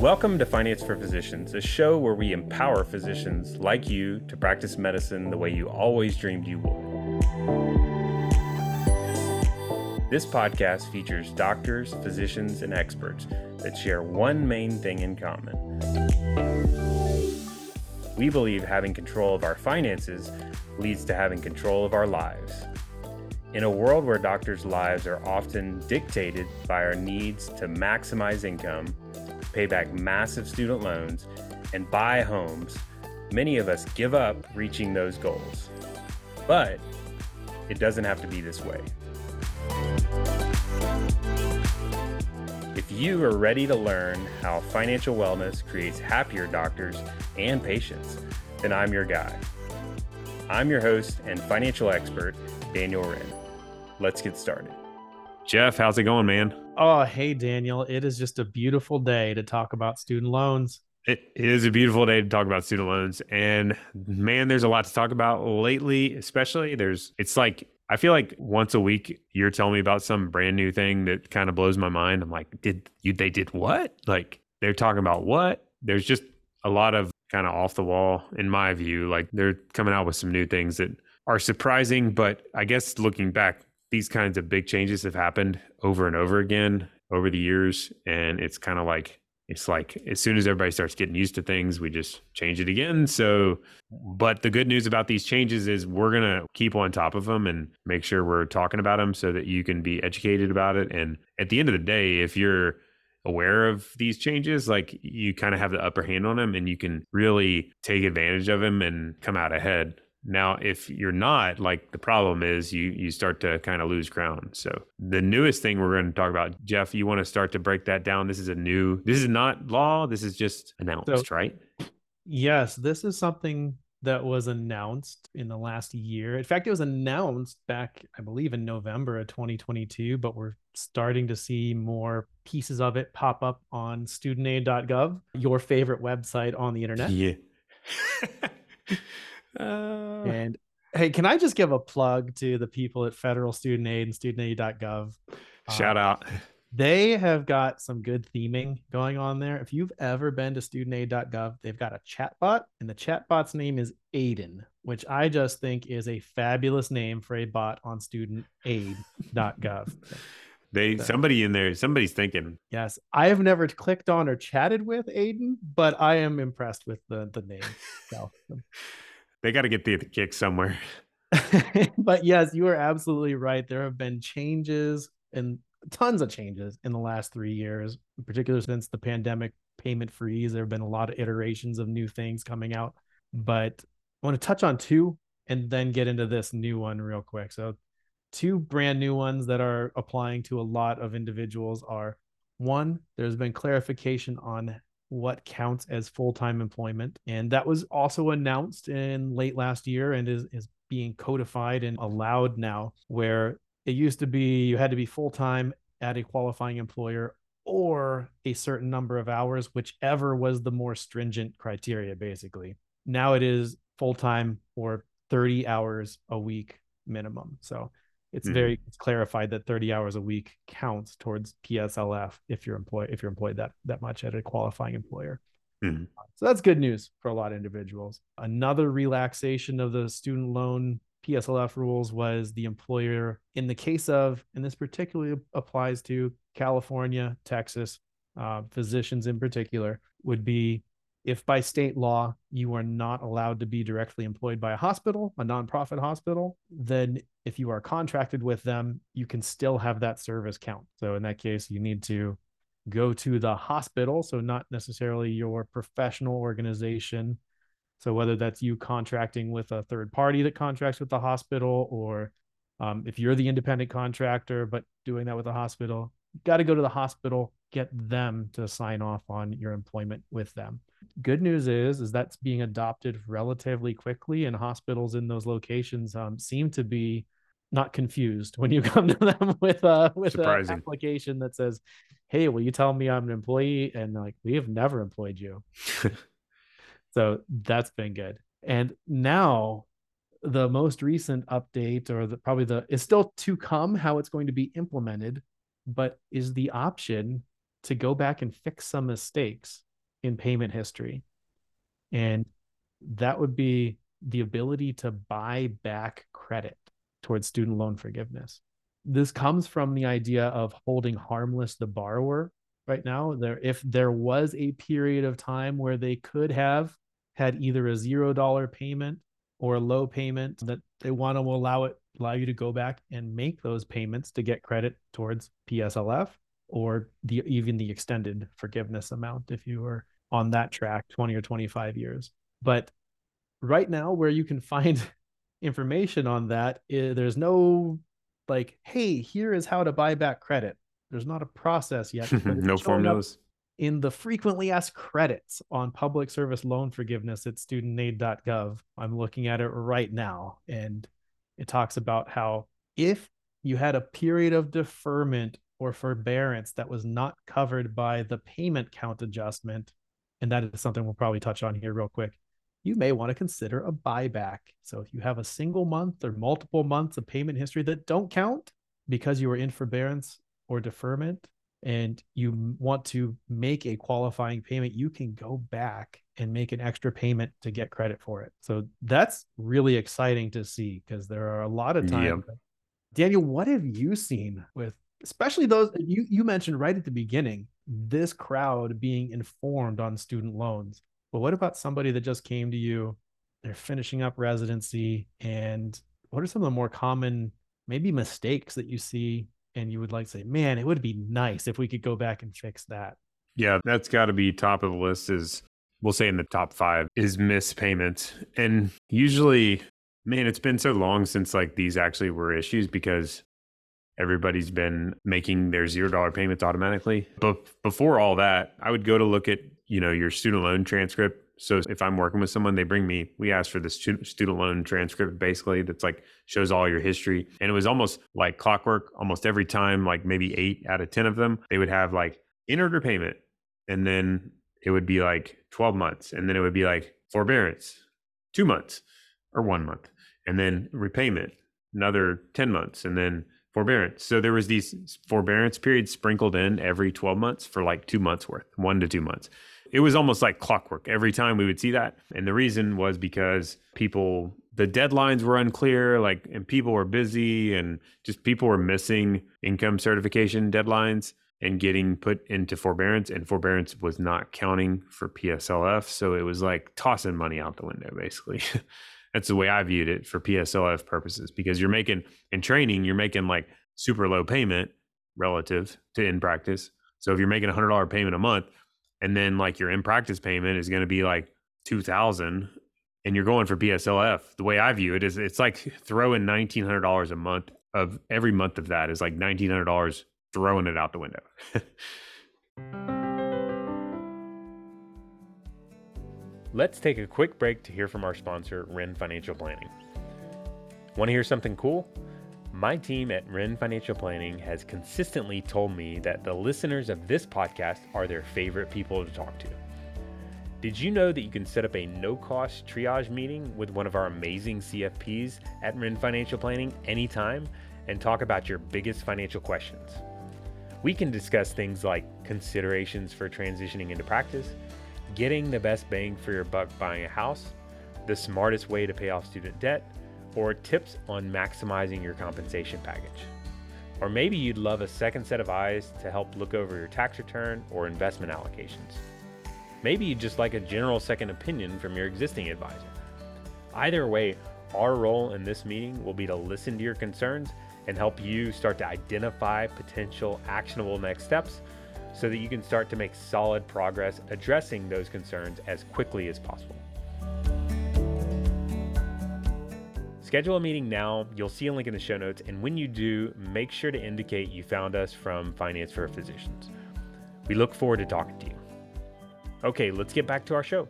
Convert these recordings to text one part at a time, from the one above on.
Welcome to Finance for Physicians, a show where we empower physicians like you to practice medicine the way you always dreamed you would. This podcast features doctors, physicians, and experts that share one main thing in common. We believe having control of our finances leads to having control of our lives. In a world where doctors' lives are often dictated by our needs to maximize income, pay back massive student loans, and buy homes, many of us give up reaching those goals. But it doesn't have to be this way. If you are ready to learn how financial wellness creates happier doctors and patients, then I'm your guy. I'm your host and financial expert, Daniel Wrenne let's get started. Jeff, how's it going, man? Oh, hey, Daniel. It is just a beautiful day to talk about student loans. It is a beautiful day to talk about student loans. And man, there's a lot to talk about lately, especially there's, it's like, I feel like once a week you're telling me about some brand new thing that kind of blows my mind. I'm like, did you, they did what? Like they're talking about what? There's just a lot of kind of off the wall in my view. Like they're coming out with some new things that are surprising, but I guess looking back, these kinds of big changes have happened over and over again over the years and it's kind of like it's like as soon as everybody starts getting used to things we just change it again. So but the good news about these changes is we're going to keep on top of them and make sure we're talking about them so that you can be educated about it. And at the end of the day if you're aware of these changes like you kind of have the upper hand on them and you can really take advantage of them and come out ahead now, if you're not, like the problem is you you start to kind of lose ground. So the newest thing we're going to talk about, Jeff, you want to start to break that down. This is a new. This is not law. This is just announced, so, right? Yes, this is something that was announced in the last year. In fact, it was announced back, I believe, in November of 2022, but we're starting to see more pieces of it pop up on studentaid.gov, your favorite website on the internet. Yeah. Uh... And hey, can I just give a plug to the people at Federal Student Aid and studentaid.gov? Shout uh, out. They have got some good theming going on there. If you've ever been to studentaid.gov, they've got a chatbot, and the chatbot's name is Aidan, which I just think is a fabulous name for a bot on studentaid.gov. They so, somebody in there, somebody's thinking. Yes, I have never clicked on or chatted with Aidan, but I am impressed with the the name. So, they got to get the, kick somewhere. but yes, you are absolutely right. There have been changes and tons of changes in the last three years, in particular since the pandemic payment freeze. There have been a lot of iterations of new things coming out. But I want to touch on two and then get into this new one real quick. So, two brand new ones that are applying to a lot of individuals are one, there's been clarification on what counts as full-time employment and that was also announced in late last year and is, is being codified and allowed now where it used to be you had to be full-time at a qualifying employer or a certain number of hours whichever was the more stringent criteria basically. Now it is full-time or 30 hours a week minimum. So it's mm-hmm. very it's clarified that 30 hours a week counts towards PSLF if you're employed if you're employed that that much at a qualifying employer. Mm-hmm. So that's good news for a lot of individuals. Another relaxation of the student loan PSLF rules was the employer in the case of, and this particularly applies to California, Texas, uh, physicians in particular, would be if by state law you are not allowed to be directly employed by a hospital, a nonprofit hospital, then if you are contracted with them, you can still have that service count. So in that case, you need to go to the hospital. So not necessarily your professional organization. So whether that's you contracting with a third party that contracts with the hospital, or um, if you're the independent contractor but doing that with the hospital, got to go to the hospital, get them to sign off on your employment with them. Good news is is that's being adopted relatively quickly and hospitals in those locations um, seem to be not confused when you come to them with a with an application that says hey will you tell me i'm an employee? And like we have never employed you. So that's been good. And now the most recent update or the probably the is still to come how it's going to be implemented but is the option to go back and fix some mistakes in payment history. And that would be the ability to buy back credit towards student loan forgiveness. This comes from the idea of holding harmless the borrower right now. There, if there was a period of time where they could have had either a zero dollar payment or a low payment that they want to allow it allow you to go back and make those payments to get credit towards PSLF or the even the extended forgiveness amount if you were on that track 20 or 25 years. But right now where you can find information on that is, there's no like hey here is how to buy back credit. There's not a process yet no formulas. in the frequently asked credits on public service loan forgiveness at studentaid.gov i'm looking at it right now and it talks about how if you had a period of deferment or forbearance that was not covered by the payment count adjustment and that is something we'll probably touch on here real quick you may want to consider a buyback. So if you have a single month or multiple months of payment history that don't count because you were in forbearance or deferment and you want to make a qualifying payment, you can go back and make an extra payment to get credit for it. So that's really exciting to see because there are a lot of times. Yep. Daniel, what have you seen with especially those you you mentioned right at the beginning this crowd being informed on student loans but what about somebody that just came to you? They're finishing up residency. And what are some of the more common, maybe mistakes that you see? And you would like to say, man, it would be nice if we could go back and fix that. Yeah, that's got to be top of the list. Is we'll say in the top five is missed payments. And usually, man, it's been so long since like these actually were issues because everybody's been making their zero dollar payments automatically. But before all that, I would go to look at you know your student loan transcript. So if i'm working with someone they bring me we ask for the student loan transcript basically that's like shows all your history. And it was almost like clockwork almost every time like maybe eight out of ten of them they would have like in order payment. And then it would be like 12 months. And then it would be like forbearance two months or one month and then repayment another 10 months and then forbearance so there was these forbearance periods sprinkled in every 12 months for like two months worth one to two months it was almost like clockwork every time we would see that. And the reason was because people, the deadlines were unclear, like, and people were busy and just people were missing income certification deadlines and getting put into forbearance. And forbearance was not counting for PSLF. So it was like tossing money out the window, basically. That's the way I viewed it for PSLF purposes because you're making in training, you're making like super low payment relative to in practice. So if you're making a hundred dollar payment a month, and then like your in practice payment is going to be like 2000 and you're going for PSLF. The way I view it is it's like throwing $1900 a month of every month of that is like $1900 throwing it out the window. Let's take a quick break to hear from our sponsor, Wrenne Financial Planning. Want to hear something cool? My team at Wrenne Financial Planning has consistently told me that the listeners of this podcast are their favorite people to talk to. Did you know that you can set up a no cost triage meeting with one of our amazing CFPs at Ren Financial Planning anytime and talk about your biggest financial questions? We can discuss things like considerations for transitioning into practice, getting the best bang for your buck buying a house, the smartest way to pay off student debt or tips on maximizing your compensation package. Or maybe you'd love a second set of eyes to help look over your tax return or investment allocations. Maybe you'd just like a general second opinion from your existing advisor. Either way, our role in this meeting will be to listen to your concerns and help you start to identify potential actionable next steps so that you can start to make solid progress addressing those concerns as quickly as possible. Schedule a meeting now. You'll see a link in the show notes. And when you do, make sure to indicate you found us from Finance for Physicians. We look forward to talking to you. Okay, let's get back to our show.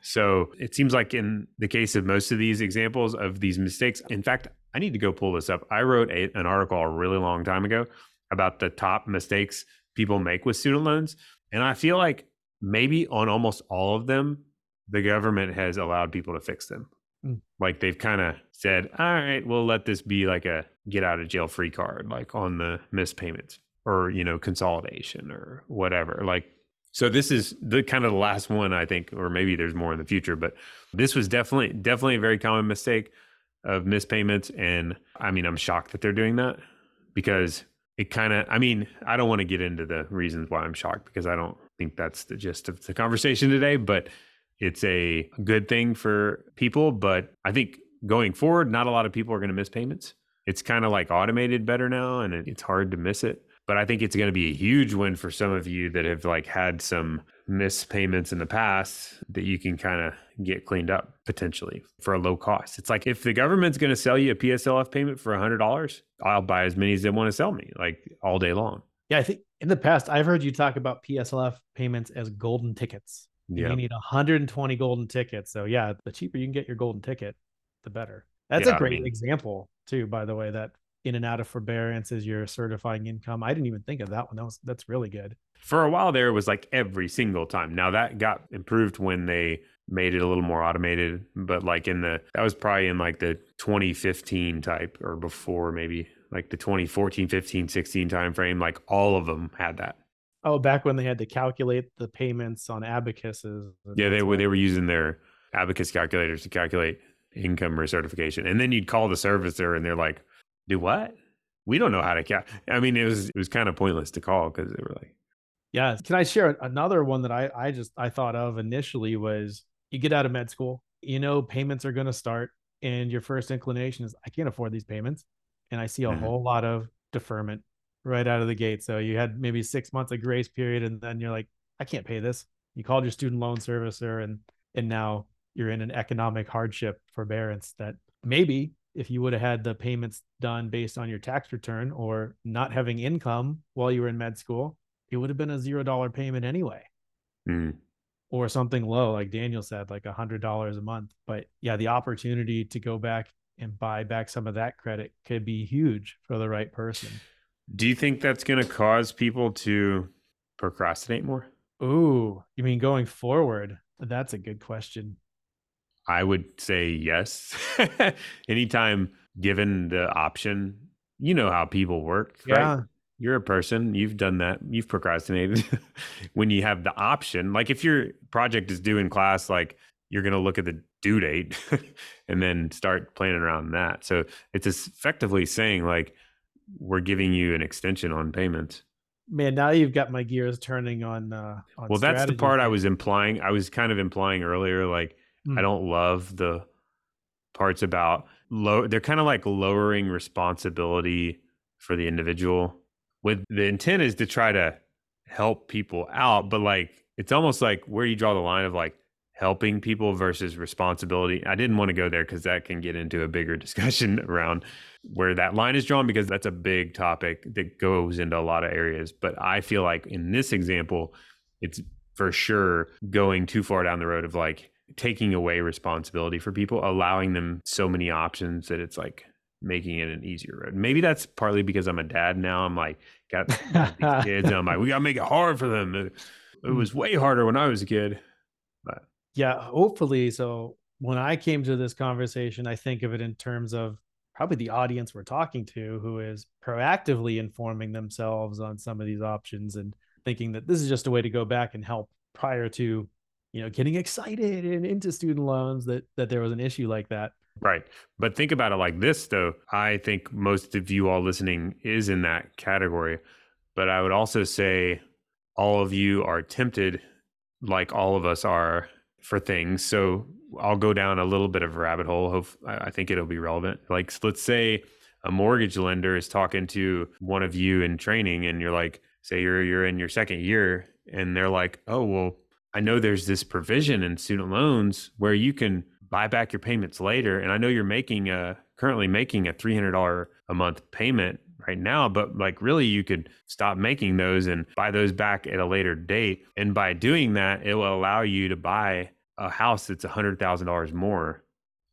So it seems like in the case of most of these examples of these mistakes, in fact, I need to go pull this up. I wrote a, an article a really long time ago about the top mistakes people make with student loans. And I feel like maybe on almost all of them, the government has allowed people to fix them. Mm. Like they've kind of said, all right, we'll let this be like a get out of jail free card, like on the missed payments or, you know, consolidation or whatever. Like So this is the kind of the last one I think, or maybe there's more in the future, but this was definitely definitely a very common mistake of missed payments. And I mean, I'm shocked that they're doing that because it kind of, I mean, I don't want to get into the reasons why I'm shocked because I don't think that's the gist of the conversation today, but it's a good thing for people. But I think going forward, not a lot of people are going to miss payments. It's kind of like automated better now and it's hard to miss it but I think it's going to be a huge win for some of you that have like had some missed payments in the past that you can kind of get cleaned up potentially for a low cost. It's like if the government's going to sell you a PSLF payment for $100, I'll buy as many as they want to sell me like all day long. Yeah, I think in the past I've heard you talk about PSLF payments as golden tickets. Yeah. You need 120 golden tickets. So yeah, the cheaper you can get your golden ticket, the better. That's yeah, a great I mean, example too, by the way, that in and out of forbearance as you're certifying income. I didn't even think of that one. That was that's really good. For a while there it was like every single time. Now that got improved when they made it a little more automated, but like in the that was probably in like the 2015 type or before maybe like the 2014, 15, 16 time frame like all of them had that. Oh, back when they had to calculate the payments on abacuses. Yeah, they were they were using their abacus calculators to calculate income recertification. And then you'd call the servicer and they're like, do what? We don't know how to count. I mean, it was it was kind of pointless to call because they were like, yeah. Can I share another one that I I just I thought of initially was you get out of med school, you know, payments are going to start, and your first inclination is I can't afford these payments, and I see a mm-hmm. whole lot of deferment right out of the gate. So you had maybe six months of grace period, and then you're like, I can't pay this. You called your student loan servicer, and and now you're in an economic hardship forbearance that maybe if you would have had the payments done based on your tax return or not having income while you were in med school, it would have been a zero dollar payment anyway. Mm. Or something low, like Daniel said, like a hundred dollars a month. But yeah, the opportunity to go back and buy back some of that credit could be huge for the right person. Do you think that's going to cause people to procrastinate more? Ooh, you mean going forward? That's a good question. I would say yes. Anytime given the option, you know how people work. Yeah. Right? You're a person, you've done that, you've procrastinated. when you have the option, like if your project is due in class, like you're going to look at the due date and then start planning around that. So it's effectively saying, like, we're giving you an extension on payments. Man, now you've got my gears turning on. Uh, on well, that's the part I was implying. I was kind of implying earlier, like Mm. I don't love the parts about low. They're kind of like lowering responsibility for the individual. With the intent is to try to help people out, but like it's almost like where you draw the line of like helping people versus responsibility. I didn't want to go there because that can get into a bigger discussion around where that line is drawn because that's a big topic that goes into a lot of areas. But I feel like in this example, it's for sure going too far down the road of like taking away responsibility for people, allowing them so many options that it's like making it an easier road. Maybe that's partly because I'm a dad now. I'm like, got these kids, and I'm like, we gotta make it hard for them. It, was way harder when I was a kid. But yeah, hopefully. So when I came to this conversation, I think of it in terms of probably the audience we're talking to who is proactively informing themselves on some of these options and thinking that this is just a way to go back and help prior to you know getting excited and into student loans that that there was an issue like that. Right. But think about it like this though. I think most of you all listening is in that category. But i would also say all of you are tempted like all of us are for things. So i'll go down a little bit of a rabbit hole. Hope, i think it'll be relevant. Like let's say a mortgage lender is talking to one of you in training and you're like say you're you're in your second year and they're like oh well I know there's this provision in student loans where you can buy back your payments later. And I know you're making a currently making a $300 a month payment right now, but like really you could stop making those and buy those back at a later date. And by doing that, it will allow you to buy a house that's $100,000 more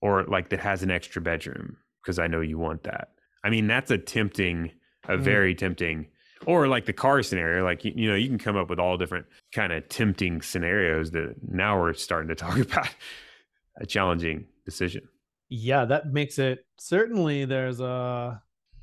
or like that has an extra bedroom because I know you want that. I mean, that's a tempting, a mm. very tempting or like the car scenario like you, you know you can come up with all different kind of tempting scenarios that now we're starting to talk about. A challenging decision. Yeah that makes it certainly there's a uh,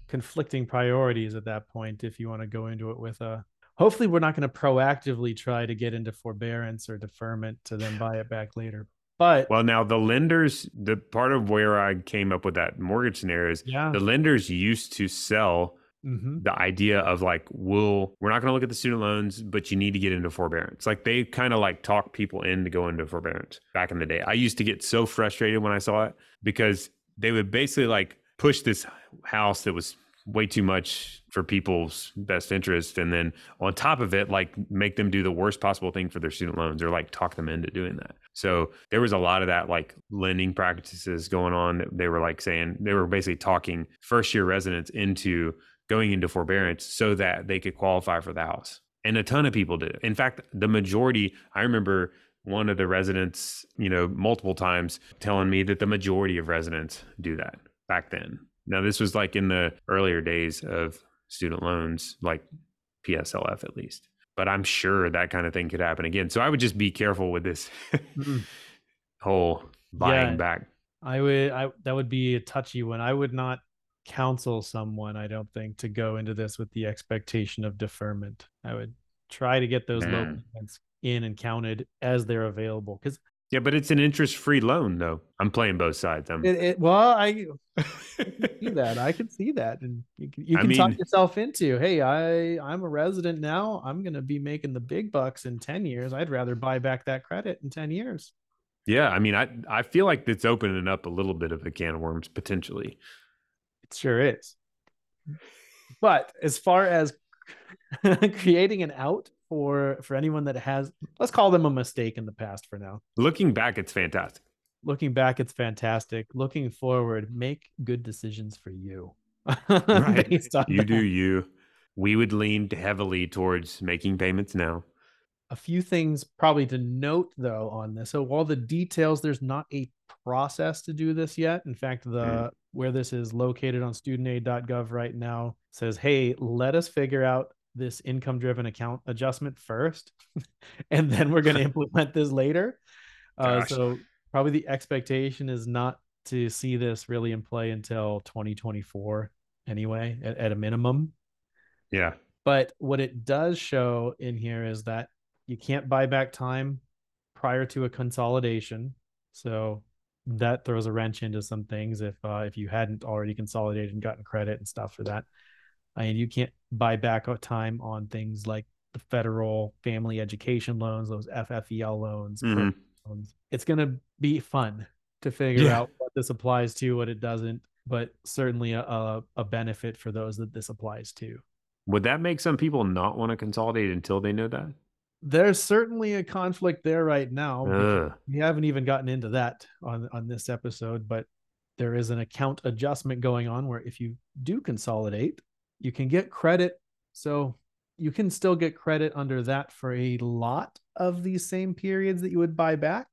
conflicting priorities at that point if you want to go into it with a hopefully we're not going to proactively try to get into forbearance or deferment to then buy it back later. But well, now the lenders, the part of where I came up with that mortgage scenario is yeah, the lenders used to sell hmm the idea of like, we'll, we're not going to look at the student loans, but you need to get into forbearance. Like they kind of like talk people in to go into forbearance back in the day. I used to get so frustrated when I saw it because they would basically like push this house that was way too much for people's best interest and then on top of it like make them do the worst possible thing for their student loans or like talk them into doing that so there was a lot of that like lending practices going on that they were like saying they were basically talking first year residents into going into forbearance so that they could qualify for the house and a ton of people did in fact the majority i remember one of the residents you know multiple times telling me that the majority of residents do that back then now, this was like in the earlier days of student loans, like PSLF at least. But I'm sure that kind of thing could happen again. So I would just be careful with this Mm. whole buying Yeah. back. I would I that would be a touchy one. I would not counsel someone, I don't think, to go into this with the expectation of deferment. I would try to get those low Mm. in and counted as they're available. Because Yeah, but it's an interest free loan, though. I'm playing both sides. I'm, it, it well, I see that. I can see that. And you can, you I can talk yourself into, hey, I I'm a resident now. I'm gonna be making the big bucks in 10 years. I'd rather buy back that credit in 10 years. yeah, I mean, I I feel like it's opening up a little bit of a can of worms potentially. It sure is. But as far as creating an out for for anyone that has let's call them a mistake in the past for now. Looking back, it's fantastic. Looking back, it's fantastic. Looking forward, make good decisions for you. Right. You do you. We would lean heavily towards making payments now. a few things probably to note though on this. So all the details, there's not a process to do this yet. In fact, the Mm. where this is located on studentaid.gov right now says, "Hey, let us figure out this income-driven account adjustment first, and then we're going to implement this later." Uh, so probably the expectation is not to see this really in play until 2024 anyway, at, at a minimum. Yeah. But what it does show in here is that you can't buy back time prior to a consolidation. So that throws a wrench into some things if uh, if you hadn't already consolidated and gotten credit and stuff for that. And you can't buy back time on things like the federal family education loans, those FFEL loans. Mhm. loans. It's going to be fun to figure Yeah. out what this applies to, what it doesn't, but certainly a, a, a benefit for those that this applies to. Would that make some people not want to consolidate until they know that? There's certainly a conflict there right now. Ugh. We haven't even gotten into that on on this episode, but there is an account adjustment going on where if you do consolidate, you can get credit. So you can still get credit under that for a lot of these same periods that you would buy back,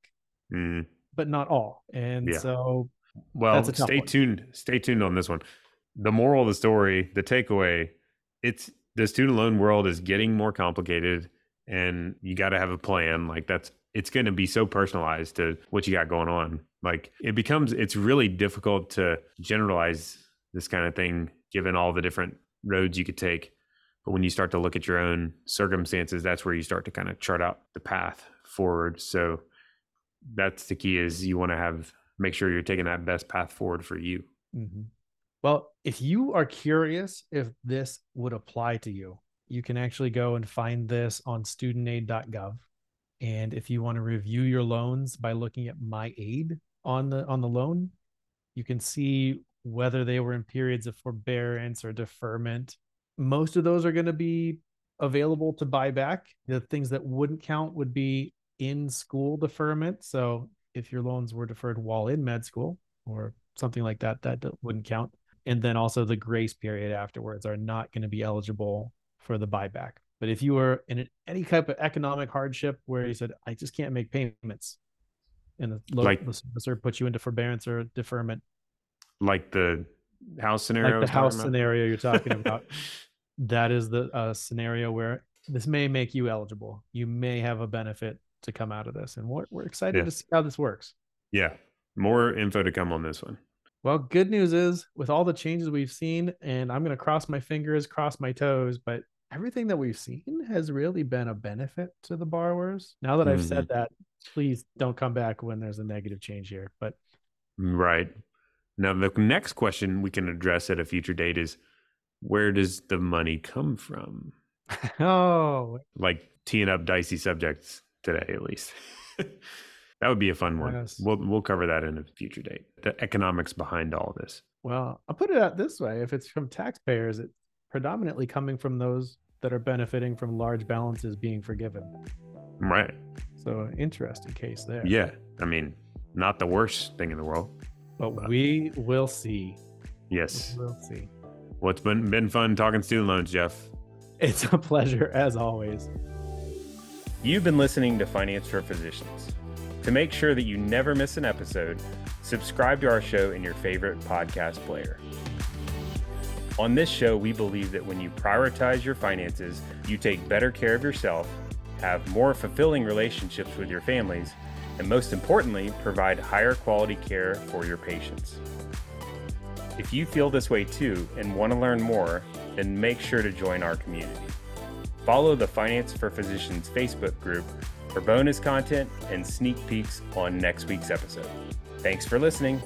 Mm. but not all. And Yeah. so Well, That's a tough stay one. tuned. Stay tuned on this one. The moral of the story, the takeaway, it's the student loan world is getting more complicated and you got to have a plan. Like that's it's going to be so personalized to what you got going on. Like it becomes it's really difficult to generalize this kind of thing given all the different roads you could take. But when you start to look at your own circumstances, that's where you start to kind of chart out the path forward. So that's the key is you want to have make sure you're taking that best path forward for you. Mhm. Well, if you are curious if this would apply to you, you can actually go and find this on studentaid.gov. And if you want to review your loans by looking at my aid on the on the loan, you can see whether they were in periods of forbearance or deferment. Most of those are going to be available to buy back. The things that wouldn't count would be in school deferment. So if your loans were deferred while in med school or something like that, that wouldn't count. And then also the grace period afterwards are not going to be eligible for the buyback. But if you were in an, any type of economic hardship where you said, I just can't make payments, and the, lo- Like- puts you into forbearance or deferment, Like the house scenario. Like the house about? scenario you're talking about, that is the uh, scenario where this may make you eligible. You may have a benefit to come out of this. And we're, we're excited Yeah. to see how this works. yeah. More info to come on this one. Well, good news is with all the changes we've seen, and I'm going to cross my fingers, cross my toes, but everything that we've seen has really been a benefit to the borrowers. Now that I've mm-hmm. said that, please don't come back when there's a negative change here. But right now, the next question we can address at a future date is where does the money come from? oh, like teeing up dicey subjects today, at least. that would be a fun one. Yes. We'll we'll cover that in a future date. The economics behind all this. Well, I'll put it out this way: if it's from taxpayers, it's predominantly coming from those that are benefiting from large balances being forgiven. Right. So, interesting case there. Yeah, I mean, not the worst thing in the world, but, but we will see. Yes, we'll see. Well, it's been been fun talking student loans, Jeff. It's a pleasure as always. You've been listening to Finance for Physicians. To make sure that you never miss an episode, subscribe to our show in your favorite podcast player. On this show, we believe that when you prioritize your finances, you take better care of yourself, have more fulfilling relationships with your families, and most importantly, provide higher quality care for your patients. If you feel this way too and want to learn more, then make sure to join our community. Follow the Finance for Physicians Facebook group for bonus content and sneak peeks on next week's episode. Thanks for listening.